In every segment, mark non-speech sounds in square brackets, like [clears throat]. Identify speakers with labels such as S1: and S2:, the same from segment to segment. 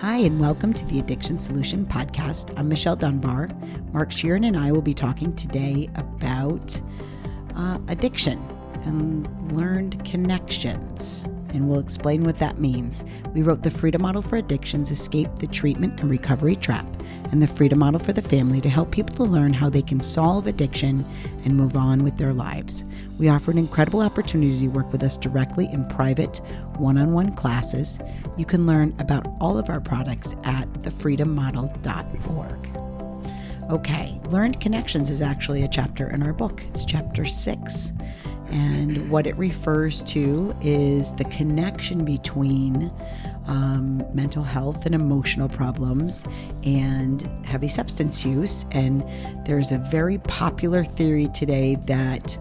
S1: Hi, and welcome to the Addiction Solution Podcast. I'm Michelle Dunbar. Mark Scheeren and I will be talking today about uh, addiction and learned connections and we'll explain what that means. We wrote the Freedom Model for Addictions Escape the Treatment and Recovery Trap, and the Freedom Model for the Family to help people to learn how they can solve addiction and move on with their lives. We offer an incredible opportunity to work with us directly in private, one on one classes. You can learn about all of our products at thefreedommodel.org. Okay, Learned Connections is actually a chapter in our book. It's chapter six. And what it refers to is the connection between um, mental health and emotional problems and heavy substance use. And there's a very popular theory today that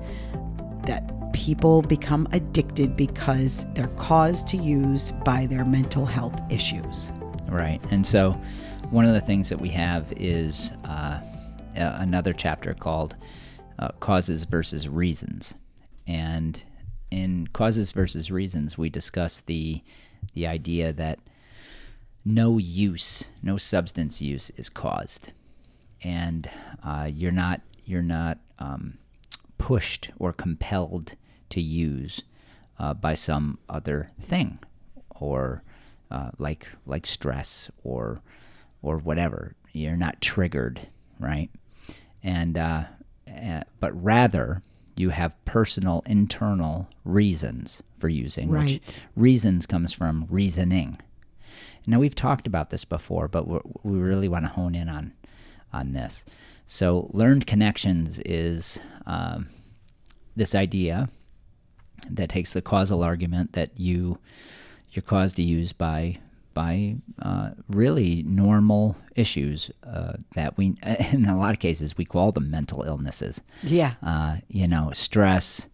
S1: that people become addicted because they're caused to use by their mental health issues.
S2: Right. And so one of the things that we have is uh, another chapter called uh, Causes versus Reasons. And in causes versus reasons, we discuss the the idea that no use, no substance use is caused, and uh, you're not you're not um, pushed or compelled to use uh, by some other thing, or uh, like like stress or or whatever. You're not triggered, right? And uh, uh, but rather you have personal internal reasons for using,
S1: right.
S2: which reasons comes from reasoning. Now we've talked about this before, but we really want to hone in on on this. So learned connections is um, this idea that takes the causal argument that you you're caused to use by by uh, really normal issues uh, that we, [laughs] in a lot of cases, we call them mental illnesses.
S1: Yeah.
S2: Uh, you know, stress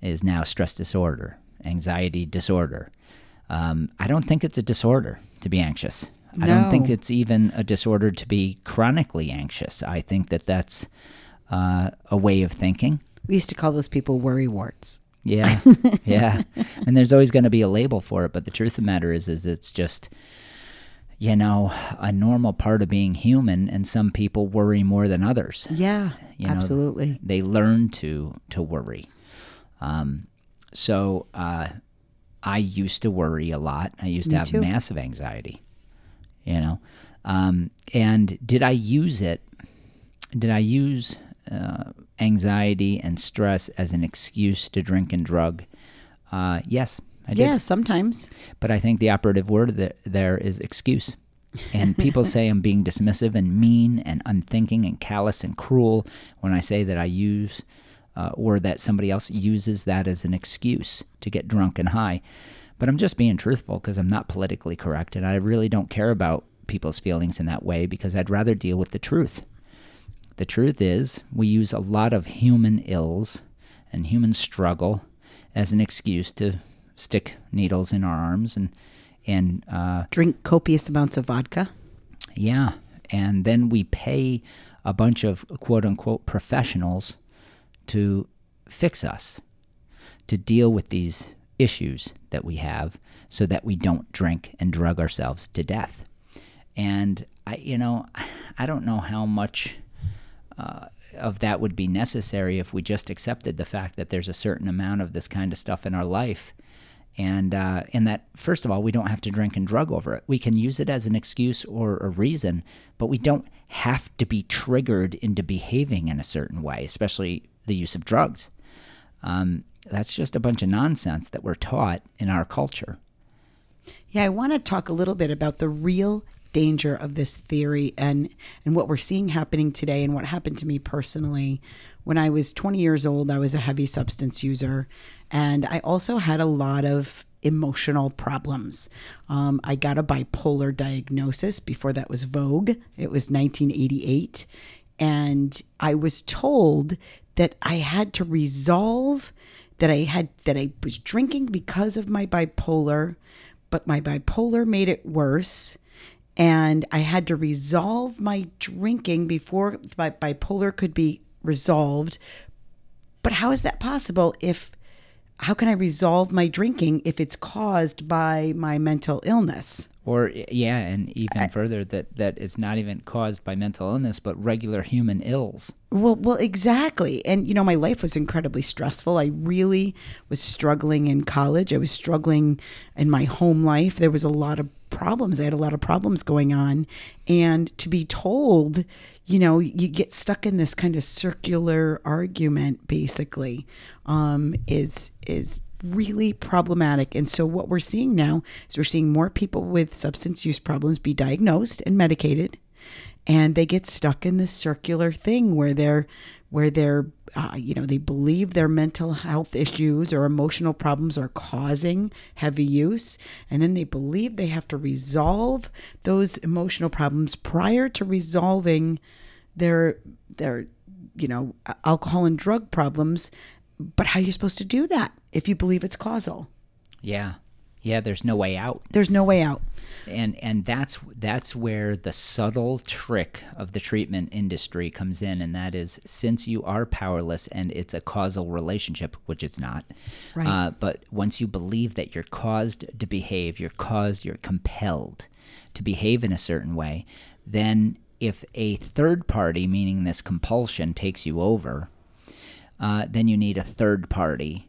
S2: is now stress disorder, anxiety disorder. Um, I don't think it's a disorder to be anxious.
S1: No.
S2: I don't think it's even a disorder to be chronically anxious. I think that that's uh, a way of thinking.
S1: We used to call those people worry warts.
S2: Yeah, [laughs] yeah. And there's always going to be a label for it, but the truth of the matter is, is it's just, you know, a normal part of being human. And some people worry more than others.
S1: Yeah,
S2: You know,
S1: absolutely.
S2: They learn to to worry. Um, so uh, I used to worry a lot. I used
S1: Me
S2: to have
S1: too.
S2: massive anxiety. You know, um, and did I use it? Did I use uh, anxiety and stress as an excuse to drink and drug? Uh, yes, I did.
S1: yeah, sometimes.
S2: But I think the operative word there, there is excuse. And [laughs] people say I'm being dismissive and mean and unthinking and callous and cruel when I say that I use uh, or that somebody else uses that as an excuse to get drunk and high. But I'm just being truthful because I'm not politically correct and I really don't care about people's feelings in that way because I'd rather deal with the truth. The truth is, we use a lot of human ills and human struggle as an excuse to stick needles in our arms and and uh,
S1: Drink copious amounts of vodka.
S2: yeah, and then we pay a bunch of quote unquote professionals to fix us, to deal with these issues that we have, so that we don't drink and drug ourselves to death. And I, you know, I don't know how much uh, of that would be necessary if we just accepted the fact that there's a certain amount of this kind of stuff in our life. And uh, and that first of all, we don't have to drink and drug over it. We can use it as an excuse or a reason, but we don't have to be triggered into behaving in a certain way, especially the use of drugs. Um, that's just a bunch of nonsense that we're taught in our culture.
S1: Yeah, I want to talk a little bit about the real danger of this theory and and what we're seeing happening today and what happened to me personally when I was 20 years old I was a heavy substance user and I also had a lot of emotional problems. Um, I got a bipolar diagnosis before that was Vogue. It was 1988 and I was told that I had to resolve that I had that I was drinking because of my bipolar, but my bipolar made it worse and I had to resolve my drinking before my bipolar could be resolved. But how is that possible if how can I resolve my drinking if it's caused by my mental illness?
S2: Or yeah, and even further that that it's not even caused by mental illness, but regular human ills.
S1: Well, well, exactly. And you know, my life was incredibly stressful. I really was struggling in college. I was struggling in my home life. There was a lot of problems. I had a lot of problems going on, and to be told, you know, you get stuck in this kind of circular argument, basically, um, is is really problematic. And so, what we're seeing now is we're seeing more people with substance use problems be diagnosed and medicated, and they get stuck in this circular thing where they're where they're uh, you know they believe their mental health issues or emotional problems are causing heavy use and then they believe they have to resolve those emotional problems prior to resolving their their you know alcohol and drug problems but how are you supposed to do that if you believe it's causal?
S2: Yeah. Yeah, there's no way out.
S1: There's no way out.
S2: And and that's that's where the subtle trick of the treatment industry comes in and that is since you are powerless and it's a causal relationship, which it's not.
S1: Right.
S2: Uh, but once you believe that you're caused to behave, you're caused, you're compelled to behave in a certain way, then if a third party, meaning this compulsion, takes you over, uh, then you need a third party,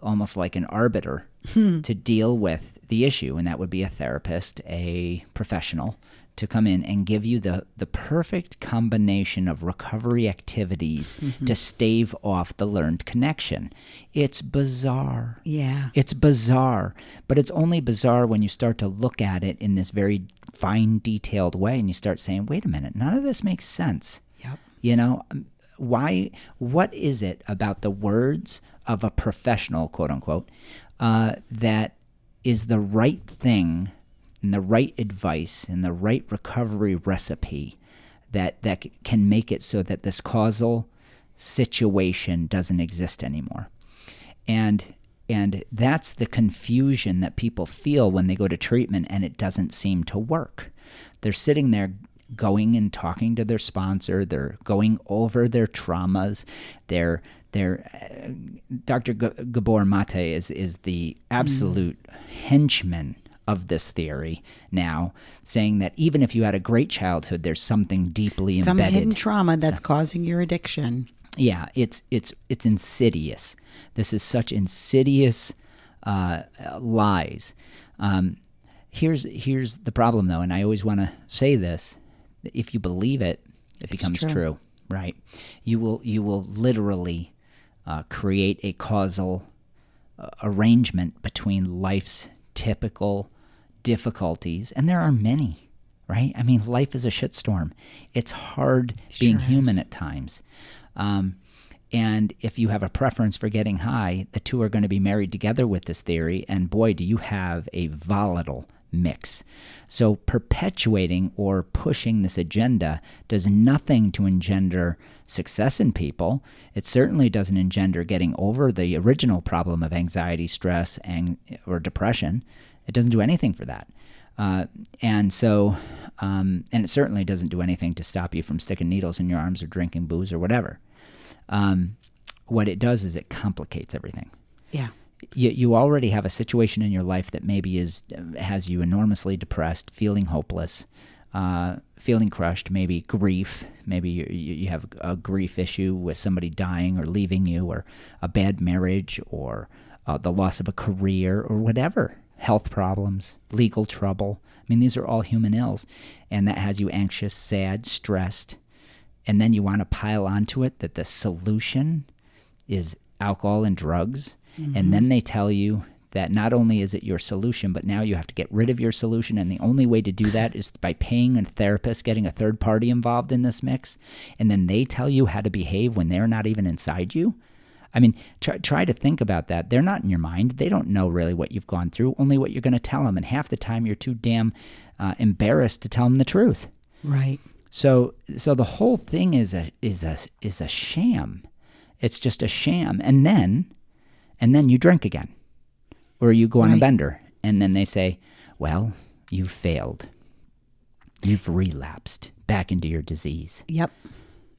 S2: almost like an arbiter, to deal with the issue. And that would be a therapist, a professional, to come in and give you the, the perfect combination of recovery activities to stave off the learned connection. It's bizarre.
S1: Yeah.
S2: It's bizarre, but it's only bizarre when you start to look at it in this very fine, detailed way and you start saying, wait a minute, none of this makes sense.
S1: Yep.
S2: You know, um, why? What is it about the words of a professional, quote unquote, uh, that is the right thing and the right advice and the right recovery recipe that that can make it so that this causal situation doesn't exist anymore? And and that's the confusion that people feel when they go to treatment and it doesn't seem to work. They're sitting there going and talking to their sponsor, they're going over their traumas, they're they're uh, Dr. G- Gabor Mate is is the absolute henchman of this theory now, saying that even if you had a great childhood, there's something deeply
S1: Some
S2: embedded.
S1: hidden trauma that's causing your addiction.
S2: Yeah, it's it's it's insidious. This is such insidious uh, lies. Um, here's here's the problem though, and I always want to say this: if you believe it, it becomes
S1: true.
S2: true. Right? You will you will literally uh, create a causal uh, arrangement between life's typical difficulties, and there are many. Right? I mean, life is a shitstorm. It's hard being
S1: Sure
S2: human
S1: is.
S2: at times. Um, and if you have a preference for getting high, the two are going to be married together with this theory. And boy, do you have a volatile mix. So perpetuating or pushing this agenda does nothing to engender success in people. It certainly doesn't engender getting over the original problem of anxiety, stress, and or depression. It doesn't do anything for that. Uh, and so, um, and it certainly doesn't do anything to stop you from sticking needles in your arms or drinking booze or whatever. Um, what it does is it complicates everything.
S1: Yeah.
S2: You, you already have a situation in your life that maybe is has you enormously depressed, feeling hopeless, uh, feeling crushed, maybe grief. Maybe you, you have a grief issue with somebody dying or leaving you, or a bad marriage, or uh, the loss of a career, or whatever. Health problems, legal trouble. I mean, these are all human ills, and that has you anxious, sad, stressed, and then you want to pile onto it that the solution is alcohol and drugs. And then they tell you that not only is it your solution, but now you have to get rid of your solution. And the only way to do that is by paying a therapist, getting a third party involved in this mix. And then they tell you how to behave when they're not even inside you. I mean, try, try to think about that. They're not in your mind. They don't know really what you've gone through, only what you're going to tell them. And half the time, you're too damn uh, embarrassed to tell them the truth.
S1: Right.
S2: So so the whole thing is a is a is a sham. It's just a sham. And then and then you drink again. Or you go on a bender and then they say, "Well, you failed. You've relapsed back into your disease."
S1: Yep.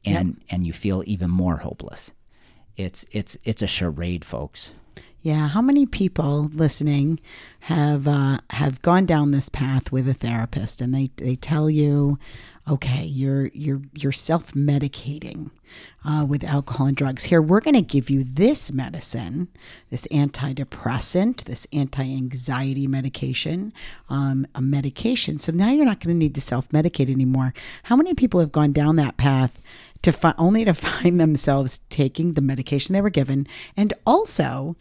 S2: And and you feel even more hopeless. It's it's it's a charade, folks.
S1: Yeah, how many people listening have uh, have gone down this path with a therapist, and they they tell you, okay, you're you're you're self medicating uh, with alcohol and drugs. Here, we're going to give you this medicine, this antidepressant, this anti anxiety medication, um, a medication. So now you're not going to need to self medicate anymore. How many people have gone down that path? To fi- only to [laughs] find themselves taking the medication they were given, and also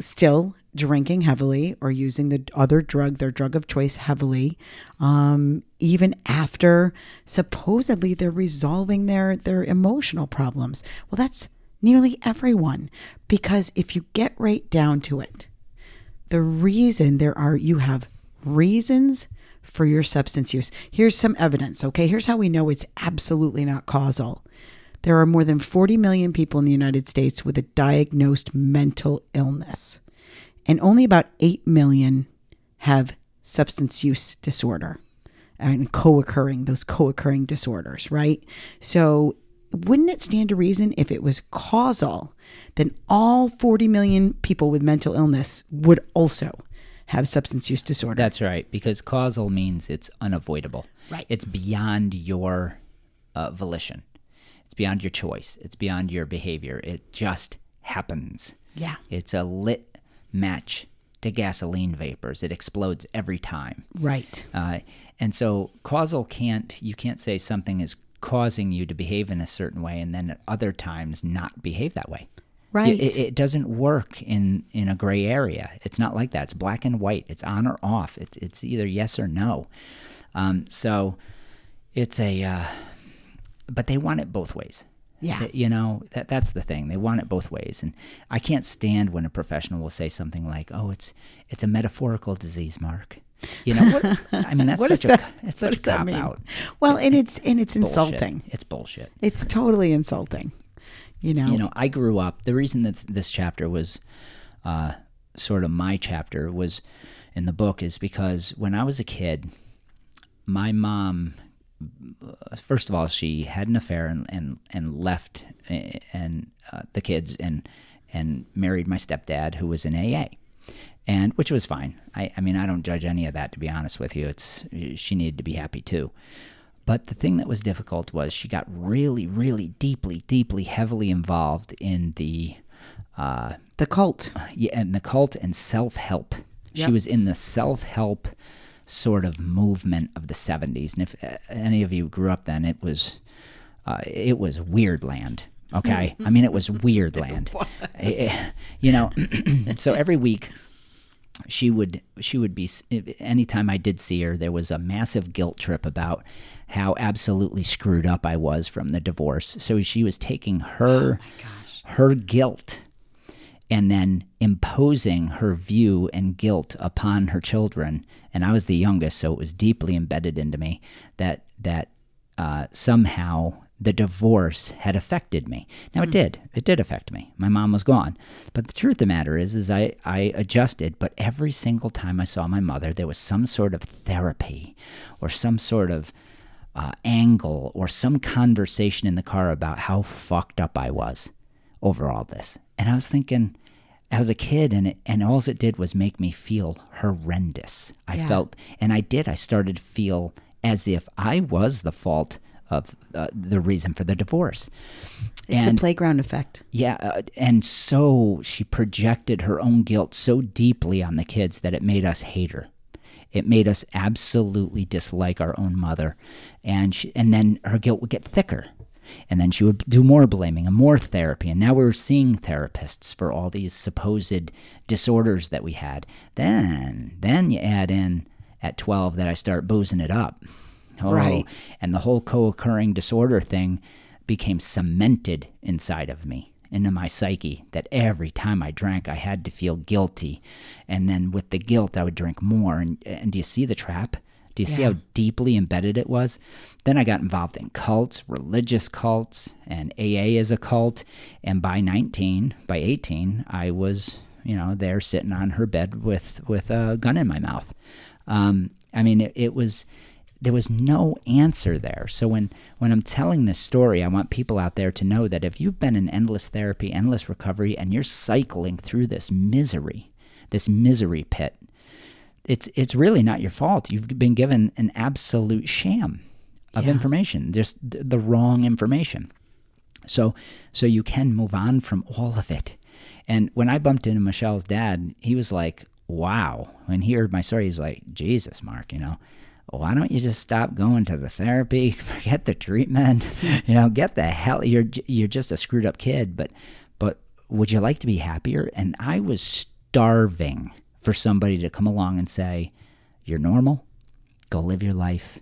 S1: still drinking heavily or using the other drug, their drug of choice, heavily, um, even after supposedly they're resolving their their emotional problems. Well, that's nearly everyone because if you get right down to it, the reason there are you have reasons for your substance use. Here's some evidence, okay? Here's how we know it's absolutely not causal. There are more than 40 million people in the United States with a diagnosed mental illness, and only about 8 million have substance use disorder and co occurring, those co occurring disorders, right? So, wouldn't it stand to reason if it was causal, then all 40 million people with mental illness would also have substance use disorder?
S2: That's right, because causal means it's unavoidable.
S1: Right.
S2: It's beyond your uh, volition. It's beyond your choice. It's beyond your behavior. It just happens.
S1: yeah.
S2: It's a lit match to gasoline vapors. It explodes every time.
S1: Right.
S2: Uh, and so causal can't, you can't say something is causing you to behave in a certain way and then at other times not behave that way.
S1: Right.
S2: It, it doesn't work in, in a gray area. It's not like that. It's black and white. It's on or off. It's, it's either yes or no. Um, so it's a, uh, but they want it both ways.
S1: Yeah.
S2: That- you know that that's the thing. They want it both ways, and I can't stand when a professional will say something like, "Oh, it's it's a metaphorical disease, Mark." You know what? I mean, [laughs] that's
S1: What
S2: such a it's
S1: what
S2: such a
S1: does that
S2: cop out.
S1: Well, and it's and it's
S2: Bullshit.
S1: insulting.
S2: It's bullshit.
S1: It's totally insulting. You know.
S2: You know, I grew up. The reason that this chapter was uh, sort of my chapter was in the book is because when I was a kid, my mom, first of all, she had an affair and and, and left uh, and uh, the kids and and married my stepdad who was in AA. And which was fine. I, I mean, I don't judge any of that to be honest with you. It's she needed to be happy too. But the thing that was difficult was she got really, really deeply, deeply, heavily involved in the, uh,
S1: the cult.
S2: yeah, and the cult and self help.
S1: Yep.
S2: She was in the self help sort of movement of the '70s, and if uh, any of you grew up then, it was, uh, it was weird land. Okay, [laughs] I mean it was weird land. [laughs] Eh, You know, [clears throat] so every week she would she would be anytime I did see her there was a massive guilt trip about how absolutely screwed up I was from the divorce. So she was taking her her guilt and then imposing her view and guilt upon her children. And I was the youngest, so it was deeply embedded into me that that uh, somehow the divorce had affected me. Now it did. It did affect me. My mom was gone. But the truth of the matter is is I, I adjusted, but every single time I saw my mother, there was some sort of therapy or some sort of uh, angle or some conversation in the car about how fucked up I was over all this. And I was thinking, I was a kid, and it, and all it did was make me feel horrendous. I
S1: Yeah.
S2: felt, and I did. I started to feel as if I was the fault of uh, the reason for the divorce.
S1: It's
S2: and
S1: the playground effect.
S2: yeah, uh, and so she projected her own guilt so deeply on the kids that it made us hate her. It made us absolutely dislike our own mother, and she, and then her guilt would get thicker, and then she would do more blaming and more therapy, and now we were seeing therapists for all these supposed disorders that we had. Then, then you add in at twelve that I start boozing it up. Oh,
S1: Right.
S2: and the whole co-occurring disorder thing became cemented inside of me into my psyche that every time I drank I had to feel guilty and then with the guilt I would drink more and and do you see the trap do you see how deeply embedded it was? Then I got involved in cults religious cults and AA is a cult. And by 19 by 18 I was you know there sitting on her bed with with a gun in my mouth. Um, I mean it, it was there was no answer there. So when when I'm telling this story, I want people out there to know that if you've been in endless therapy, endless recovery, and you're cycling through this misery, this misery pit, it's it's really not your fault. You've been given an absolute sham of
S1: Yeah.
S2: information, just th- the wrong information. So so you can move on from all of it. And when I bumped into Michelle's dad, he was like, "Wow!" When he heard my story, he's like, "Jesus, Mark, you know." Why don't you just stop going to the therapy? [laughs] Forget the treatment. [laughs] You know, get the hell. You're you're just a screwed up kid. But but would you like to be happier? And I was starving for somebody to come along and say, "You're normal. Go live your life,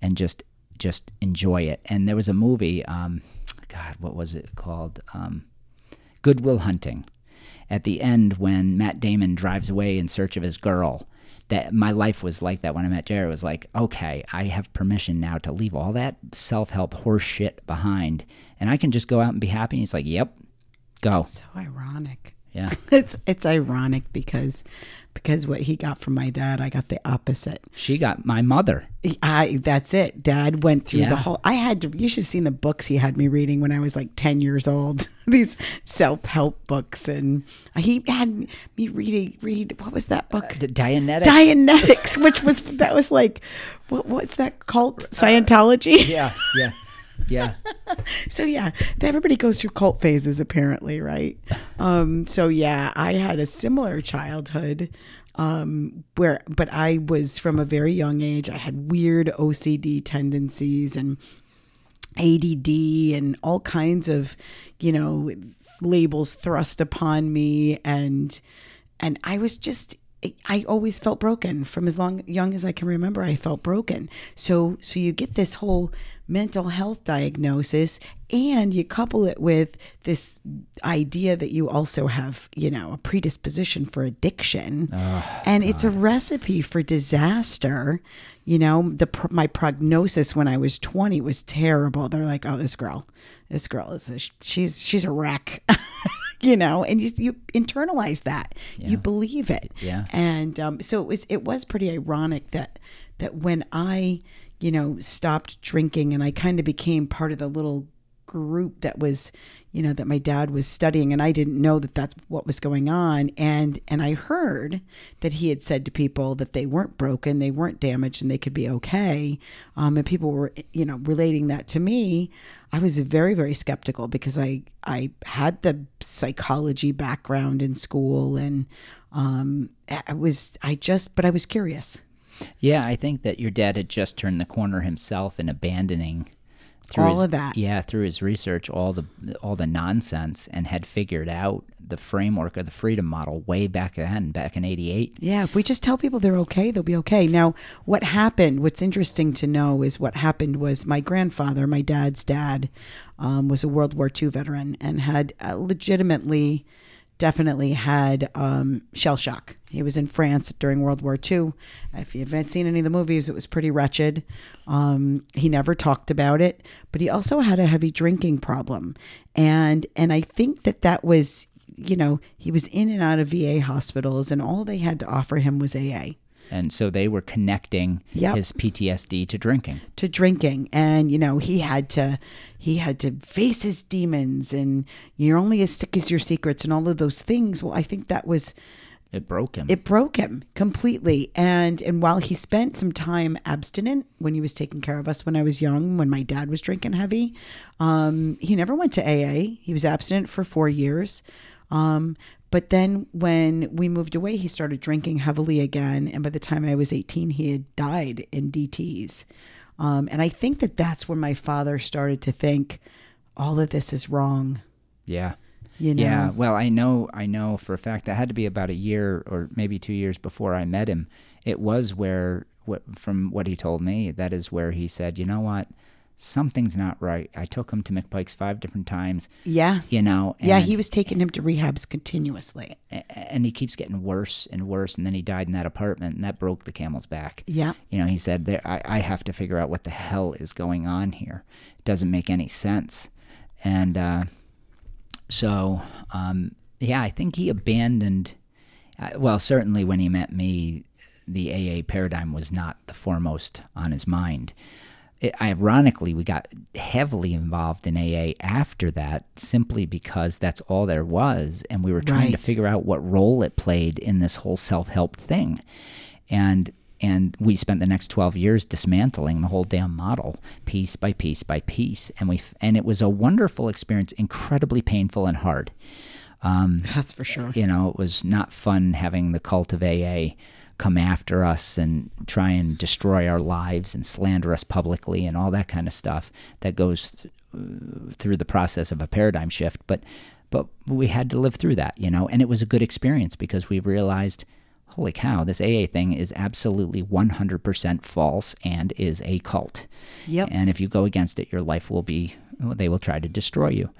S2: and just just enjoy it." And there was a movie. Um, God, what was it called? Um, Good Will Hunting. At the end, when Matt Damon drives away in search of his girl, that my life was like that when I met Jared. It was like, okay, I have permission now to leave all that self help horse shit behind, and I can just go out and be happy. And he's like, yep, go.
S1: So ironic.
S2: Yeah. [laughs]
S1: It's it's ironic because because what he got from my dad, I got the opposite.
S2: She got my mother.
S1: I that's it. Dad went through
S2: Yeah.
S1: the whole. I had to. You should have seen the books he had me reading when I was like ten years old. [laughs] These self help books, and he had me reading. Read what was that book?
S2: Uh, the Dianetic.
S1: Dianetics, which was that was like, what what's that cult? Uh, Scientology.
S2: yeah, yeah, yeah. [laughs]
S1: So yeah, everybody goes through cult phases apparently, right? Um, so yeah, I had a similar childhood um, where, but I was from a very young age. I had weird OCD tendencies and ADD and all kinds of, you know, labels thrust upon me and and I was just I always felt broken from as long young as I can remember I felt broken. So so you get this whole mental health diagnosis and you couple it with this idea that you also have, you know, a predisposition for addiction. Ah, and it's a recipe for disaster. You know, the my prognosis when I was 20 was terrible. They're like, "Oh, this girl, this girl is a, she's she's a wreck." [laughs] you know, and you, you internalize that. You believe it.
S2: Yeah.
S1: And um, so it was it was pretty ironic that that when I, you know, stopped drinking and I kind of became part of the little group that was, you know, that my dad was studying and I didn't know that that's what was going on and and I heard that he had said to people that they weren't broken, they weren't damaged and they could be okay. Um, and people were, you know, relating that to me. I was very very skeptical because I I had the psychology background in school and um I was I just but I was curious.
S2: Yeah, I think that your dad had just turned the corner himself in abandoning through
S1: All
S2: his-
S1: of that.
S2: Yeah, through his research, all the all the nonsense, and had figured out the framework of the freedom model way back then, back in '88.
S1: Yeah, if we just tell people they're okay, they'll be okay. Now, what happened, what's interesting to know is what happened was my grandfather, my dad's dad, um, was a World War II veteran and had uh, legitimately, definitely had um, shell shock. He was in France during World War II. If you haven't seen any of the movies, it was pretty wretched. Um, he never talked about it, but he also had a heavy drinking problem, and and I think that that was you know, he was in and out of VA hospitals, and all they had to offer him was AA
S2: And so they were connecting
S1: Yep.
S2: his PTSD to drinking.
S1: to drinking, and you know, he had to he had to face his demons, and you're only as sick as your secrets, and all of those things. Well, I think that was
S2: It broke him.
S1: it broke him completely. And and while he spent some time abstinent when he was taking care of us when i was young when my dad was drinking heavy um, he never went to aa he was abstinent for four years. Um, but then when we moved away he started drinking heavily again. And by the time i was 18 he had died in dts um, and i think that that's when my father started to think all of this is wrong.
S2: Yeah.
S1: You know
S2: Yeah, well, I know, I know for a fact that had to be about a year or maybe two years before I met him. It was where, what, from what he told me, that is where he said, you know what, something's not right. I took him to McPike's five different times,
S1: yeah
S2: you know.
S1: yeah he was taking him to rehabs continuously
S2: and he keeps getting worse and worse, and then he died in that apartment, and that broke the camel's back.
S1: yeah
S2: You know, he said, there, I, I have to figure out what the hell is going on here. It doesn't make any sense. And uh, so, um, yeah, I think he abandoned, uh, well, certainly when he met me, the AA paradigm was not the foremost on his mind. It, ironically, we got heavily involved in AA after that simply because that's all there was. And we were trying to figure out what role it played in this whole self help thing. And and we spent the next 12 years dismantling the whole damn model piece by piece by piece and we and it was a wonderful experience incredibly painful and hard um, [laughs]
S1: That's for sure.
S2: you know, it was not fun having the cult of AA come after us and try and destroy our lives and slander us publicly and all that kind of stuff that goes uh, through the process of a paradigm shift. But but we had to live through that, you know, and it was a good experience because we realized, holy cow, this AA thing is absolutely 100% false and is a cult.
S1: Yep.
S2: And if you go against it, your life will be, they will try to destroy you.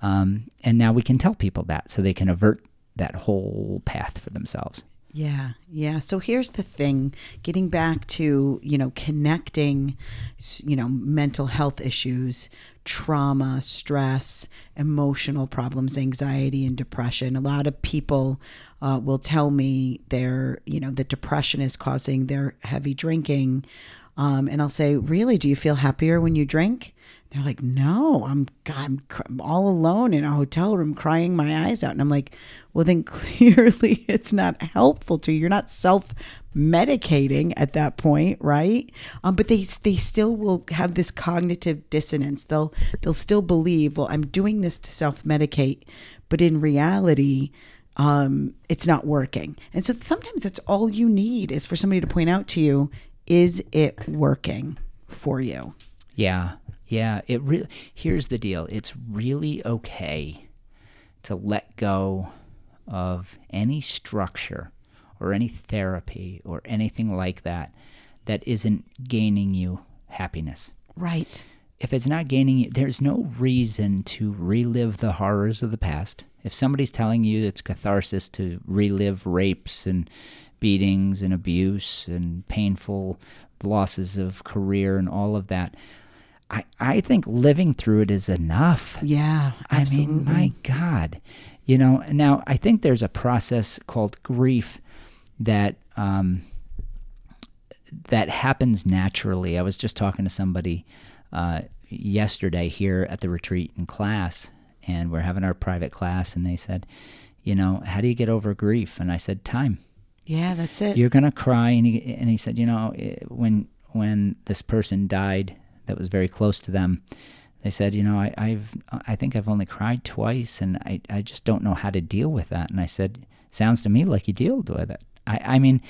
S2: Um, and now we can tell people that so they can avert that whole path for themselves.
S1: Yeah, yeah. So here's the thing getting back to, you know, connecting, you know, mental health issues, trauma, stress, emotional problems, anxiety, and depression. A lot of people uh, will tell me their, you know, that depression is causing their heavy drinking. Um, and I'll say, Really, do you feel happier when you drink? They're like, No, I'm, I'm, I'm all alone in a hotel room crying my eyes out. And I'm like, Well, then [laughs] clearly it's not helpful to you. You're not self medicating at that point, right? Um, but they they still will have this cognitive dissonance. They'll they'll still believe, well, I'm doing this to self medicate, but in reality, um, it's not working. And so sometimes that's all you need is for somebody to point out to you, is it working for you?
S2: Yeah, yeah. It really. Here's the deal. It's really okay to let go of any structure or any therapy or anything like that that isn't gaining you happiness.
S1: Right.
S2: if it's not gaining you, there's no reason to relive the horrors of the past. If somebody's telling you it's catharsis to relive rapes and beatings and abuse and painful losses of career and all of that, I, I think living through it is enough.
S1: Yeah.
S2: I
S1: Absolutely.
S2: mean, my God. You know, now I think there's a process called grief that um, that happens naturally. I was just talking to somebody uh, yesterday here at the retreat in class, and we're having our private class, and they said, you know, how do you get over grief? And I said, time
S1: yeah, that's it.
S2: you're gonna cry and he, and he said you know eh, when when this person died that was very close to them they said you know I, i've i think i've only cried twice and I, I just don't know how to deal with that and i said sounds to me like you deal with it i i mean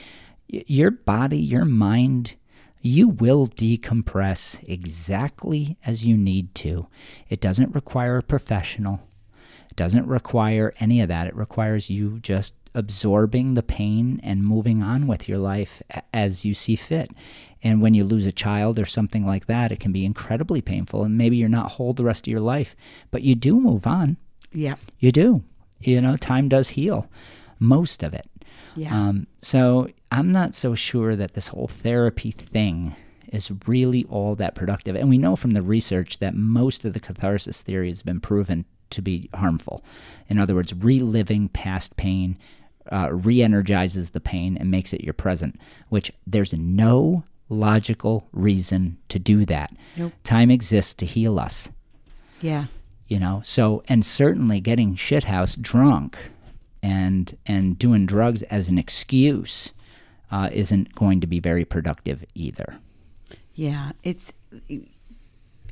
S2: your body your mind you will decompress exactly as you need to it doesn't require a professional it doesn't require any of that. It requires you just absorbing the pain and moving on with your life as you see fit. And when you lose a child or something like that, it can be incredibly painful. And maybe you're not whole the rest of your life, but you do move on.
S1: yeah.
S2: You do. You know, time does heal most of it.
S1: Yeah.
S2: Um, so I'm not so sure that this whole therapy thing is really all that productive. And we know from the research that most of the catharsis theory has been proven to be harmful. In other words, reliving past pain uh, re energizes the pain and makes it your present, which there's no logical reason to do that.
S1: Nope.
S2: Time exists to heal us
S1: yeah.
S2: you know so and certainly getting shithouse drunk and and doing drugs as an excuse uh, isn't going to be very productive either
S1: Yeah, it's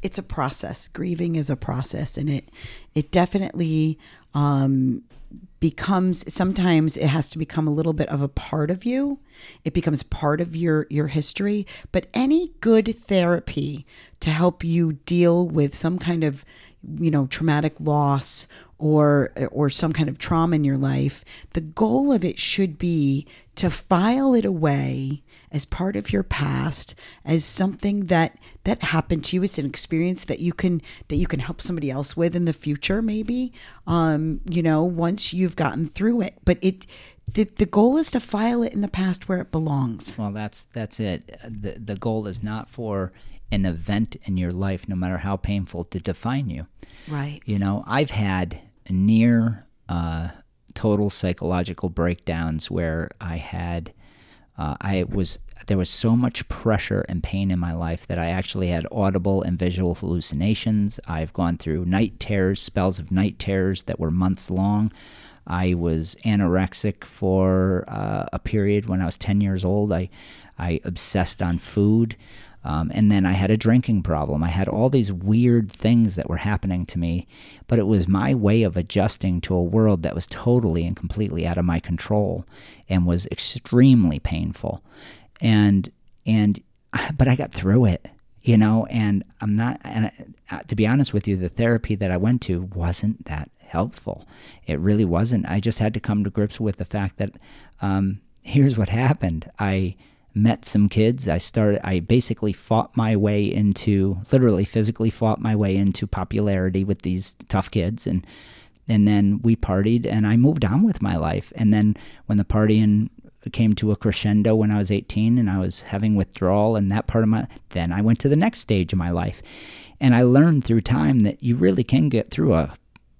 S1: it's a process. Grieving is a process, and it it definitely um, becomes. Sometimes it has to become a little bit of a part of you. It becomes part of your your history. But any good therapy to help you deal with some kind of you know traumatic loss or or some kind of trauma in your life the goal of it should be to file it away as part of your past as something that that happened to you. It's an experience that you can that you can help somebody else with in the future maybe um you know once you've gotten through it. But it the, the goal is to file it in the past where it belongs.
S2: Well that's that's it. The the goal is not for an event in your life no matter how painful to define you
S1: right
S2: you know i've had near uh, total psychological breakdowns where i had Uh, I was there was so much pressure and pain in my life that I actually had audible and visual hallucinations. I've gone through night terrors, spells of night terrors that were months long. I was anorexic for uh, a period when I was 10 years old. I, I obsessed on food. Um, and then I had a drinking problem. I had all these weird things that were happening to me, but it was my way of adjusting to a world that was totally and completely out of my control and was extremely painful. And and [sighs] but I got through it, you know. And I'm not. And uh, to be honest with you, the therapy that I went to wasn't that helpful. It really wasn't. I just had to come to grips with the fact that um, here's what happened. I met some kids. I started, I basically fought my way into, literally physically fought my way into popularity with these tough kids. And, and then we partied and I moved on with my life. And then when the partying came to a crescendo when I was 18 and I was having withdrawal and that part of my, then I went to the next stage of my life. And I learned through time that you really can get through a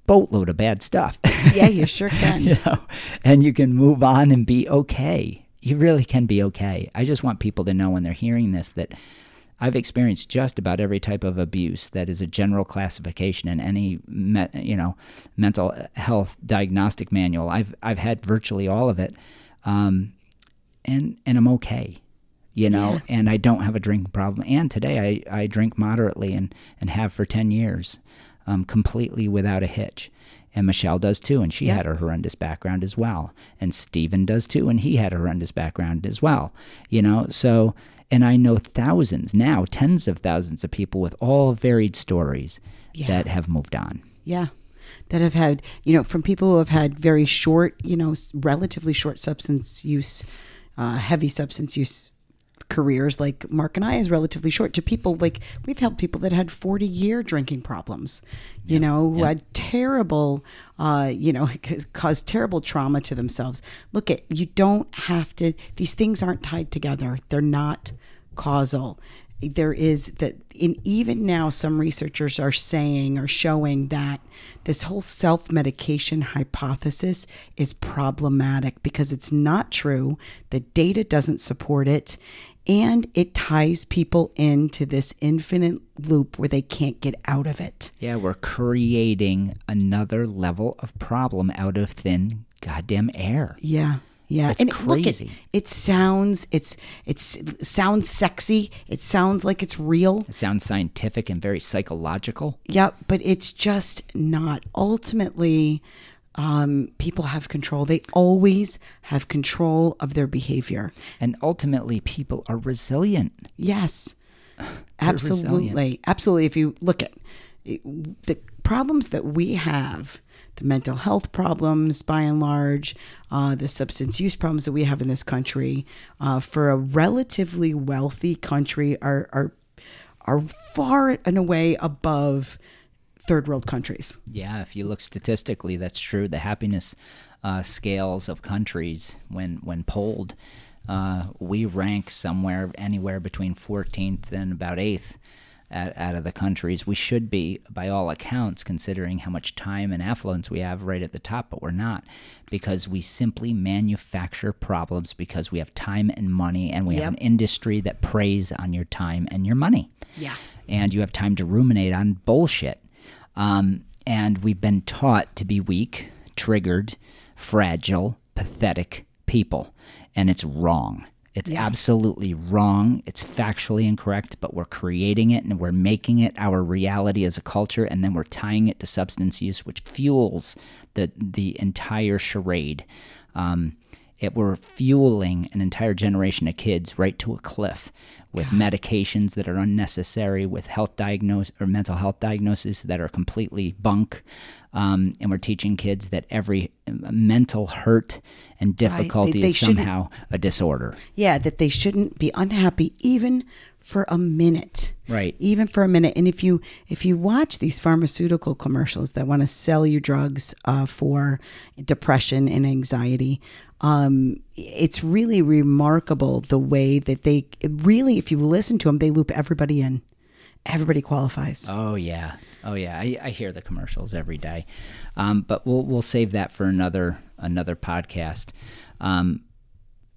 S2: boatload of bad stuff.
S1: Yeah, you sure [laughs] can.
S2: you know, and you can move on and be okay you really can be okay. I just want people to know when they're hearing this that I've experienced just about every type of abuse that is a general classification in any me, you know mental health diagnostic manual. I've I've had virtually all of it, um, and and I'm okay, you know. Yeah. And I don't have a drinking problem. And today I, I drink moderately and and have for ten years, um, completely without a hitch. And Michelle does too, and she had a horrendous background as well. And Steven does too, and he had a horrendous background as well. You know, so and I know thousands now, tens of thousands of people with all varied stories yeah. that have moved on.
S1: Yeah. That have had, you know, from people who have had very short, you know, relatively short substance use, uh, heavy substance use careers like Mark and I is relatively short to people like we've helped people that had 40 year drinking problems, you yeah, know, who yeah. had terrible, uh, you know, [laughs] caused terrible trauma to themselves. Look at, you don't have to, these things aren't tied together. They're not causal there is that in even now some researchers are saying or showing that this whole self-medication hypothesis is problematic because it's not true the data doesn't support it and it ties people into this infinite loop where they can't get out of it.
S2: Yeah, we're creating another level of problem out of thin goddamn air.
S1: Yeah. Yeah,
S2: That's and crazy.
S1: Look, it, it sounds it's it's it sounds sexy. It sounds like it's real.
S2: It sounds scientific and very psychological.
S1: Yep, but it's just not. Ultimately, um, people have control. They always have control of their behavior.
S2: And ultimately, people are resilient.
S1: Yes, [sighs] absolutely. Resilient. Absolutely. If you look at the problems that we have, the mental health problems by and large, uh, the substance use problems that we have in this country, uh, for a relatively wealthy country, are, are, are far and away above third world countries.
S2: Yeah, if you look statistically, that's true. The happiness uh, scales of countries, when when polled, uh, we rank somewhere anywhere between 14th and about 8th at, out of the countries. We should be, by all accounts, considering how much time and affluence we have right at the top, but we're not because we simply manufacture problems because we have time and money and we yep. have an industry that preys on your time and your money.
S1: Yeah.
S2: And you have time to ruminate on bullshit. Um, and we've been taught to be weak, triggered, fragile, pathetic people. And it's wrong. It's yeah. absolutely wrong. It's factually incorrect, but we're creating it and we're making it our reality as a culture, and then we're tying it to substance use, which fuels the the entire charade. Um, it we're fueling an entire generation of kids right to a cliff with God. medications that are unnecessary, with health diagnose or mental health diagnoses that are completely bunk. Um, and we're teaching kids that every mental hurt and difficulty right. they, they is somehow a disorder.
S1: Yeah, that they shouldn't be unhappy even for a minute.
S2: Right.
S1: Even for a minute. And if you if you watch these pharmaceutical commercials that want to sell you drugs uh, for depression and anxiety, um, it's really remarkable the way that they really, if you listen to them, they loop everybody in. Everybody qualifies.
S2: Oh yeah, oh yeah. I, I hear the commercials every day, um, but we'll we'll save that for another another podcast. Um,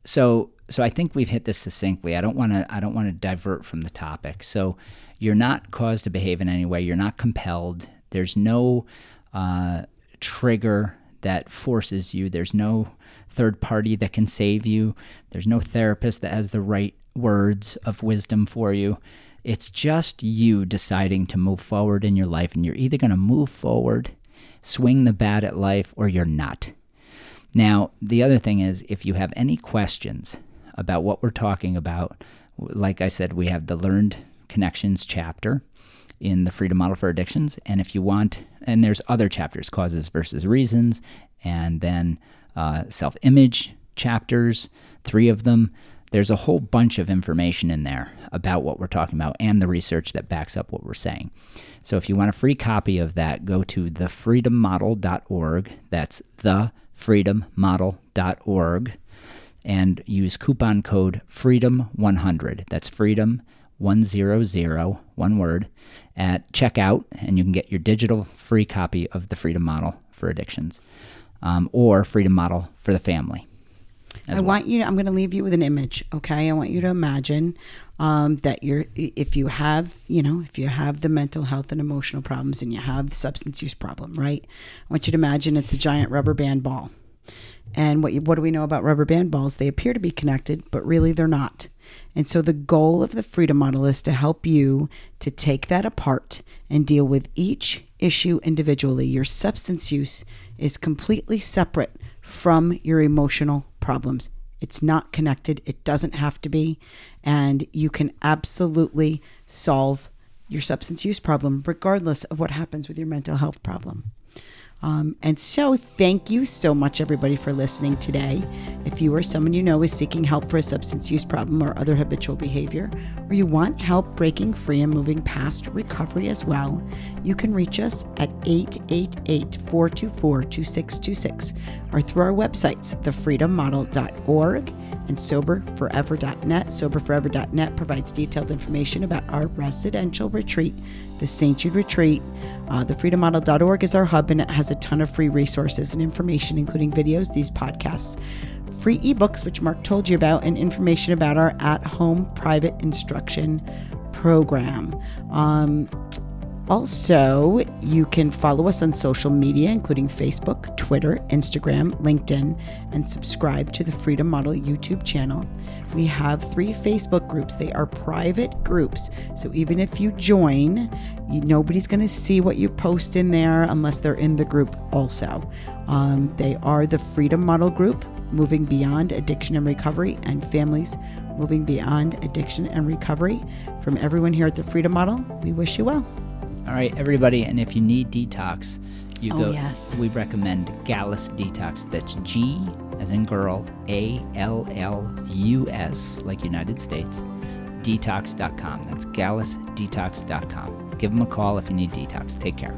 S2: so so I think we've hit this succinctly. I don't want to I don't want to divert from the topic. So you're not caused to behave in any way. You're not compelled. There's no uh, trigger that forces you. There's no third party that can save you. There's no therapist that has the right words of wisdom for you. It's just you deciding to move forward in your life, and you're either going to move forward, swing the bat at life, or you're not. Now, the other thing is, if you have any questions about what we're talking about, like I said, we have the Learned Connections chapter in the Freedom Model for Addictions. And if you want, and there's other chapters, causes versus reasons, and then uh, self image chapters, three of them. There's a whole bunch of information in there about what we're talking about and the research that backs up what we're saying. So if you want a free copy of that, go to thefreedommodel.org. That's thefreedommodel.org and use coupon code FREEDOM100. That's freedom 100, one word, at checkout, and you can get your digital free copy of the Freedom Model for Addictions um, or Freedom Model for the Family.
S1: I well. want you to, I'm going to leave you with an image, okay? I want you to imagine um, that you're, if you have, you know, if you have the mental health and emotional problems and you have substance use problem, right? I want you to imagine it's a giant rubber band ball. And what, you, what do we know about rubber band balls? They appear to be connected, but really they're not. And so the goal of the Freedom Model is to help you to take that apart and deal with each issue individually. Your substance use is completely separate from your emotional problems. It's not connected, it doesn't have to be. And you can absolutely solve your substance use problem regardless of what happens with your mental health problem. Um, and so, thank you so much, everybody, for listening today. If you or someone you know is seeking help for a substance use problem or other habitual behavior, or you want help breaking free and moving past recovery as well, you can reach us at 888 424 2626 or through our websites, thefreedommodel.org and soberforever.net. Soberforever.net provides detailed information about our residential retreat, the St. Jude Retreat. Uh, thefreedommodel.org is our hub and it has a ton of free resources and information, including videos, these podcasts, free ebooks, which Mark told you about, and information about our at home private instruction program. Um, also, you can follow us on social media, including Facebook, Twitter, Instagram, LinkedIn, and subscribe to the Freedom Model YouTube channel. We have three Facebook groups. They are private groups. So even if you join, you, nobody's going to see what you post in there unless they're in the group also. Um, they are the Freedom Model Group, Moving Beyond Addiction and Recovery, and Families Moving Beyond Addiction and Recovery. From everyone here at the Freedom Model, we wish you well.
S2: All right, everybody, and if you need detox, you
S1: oh,
S2: go.
S1: Yes.
S2: We recommend Gallus Detox. That's G as in girl, A L L U S, like United States, detox.com. That's gallusdetox.com. Give them a call if you need detox. Take care.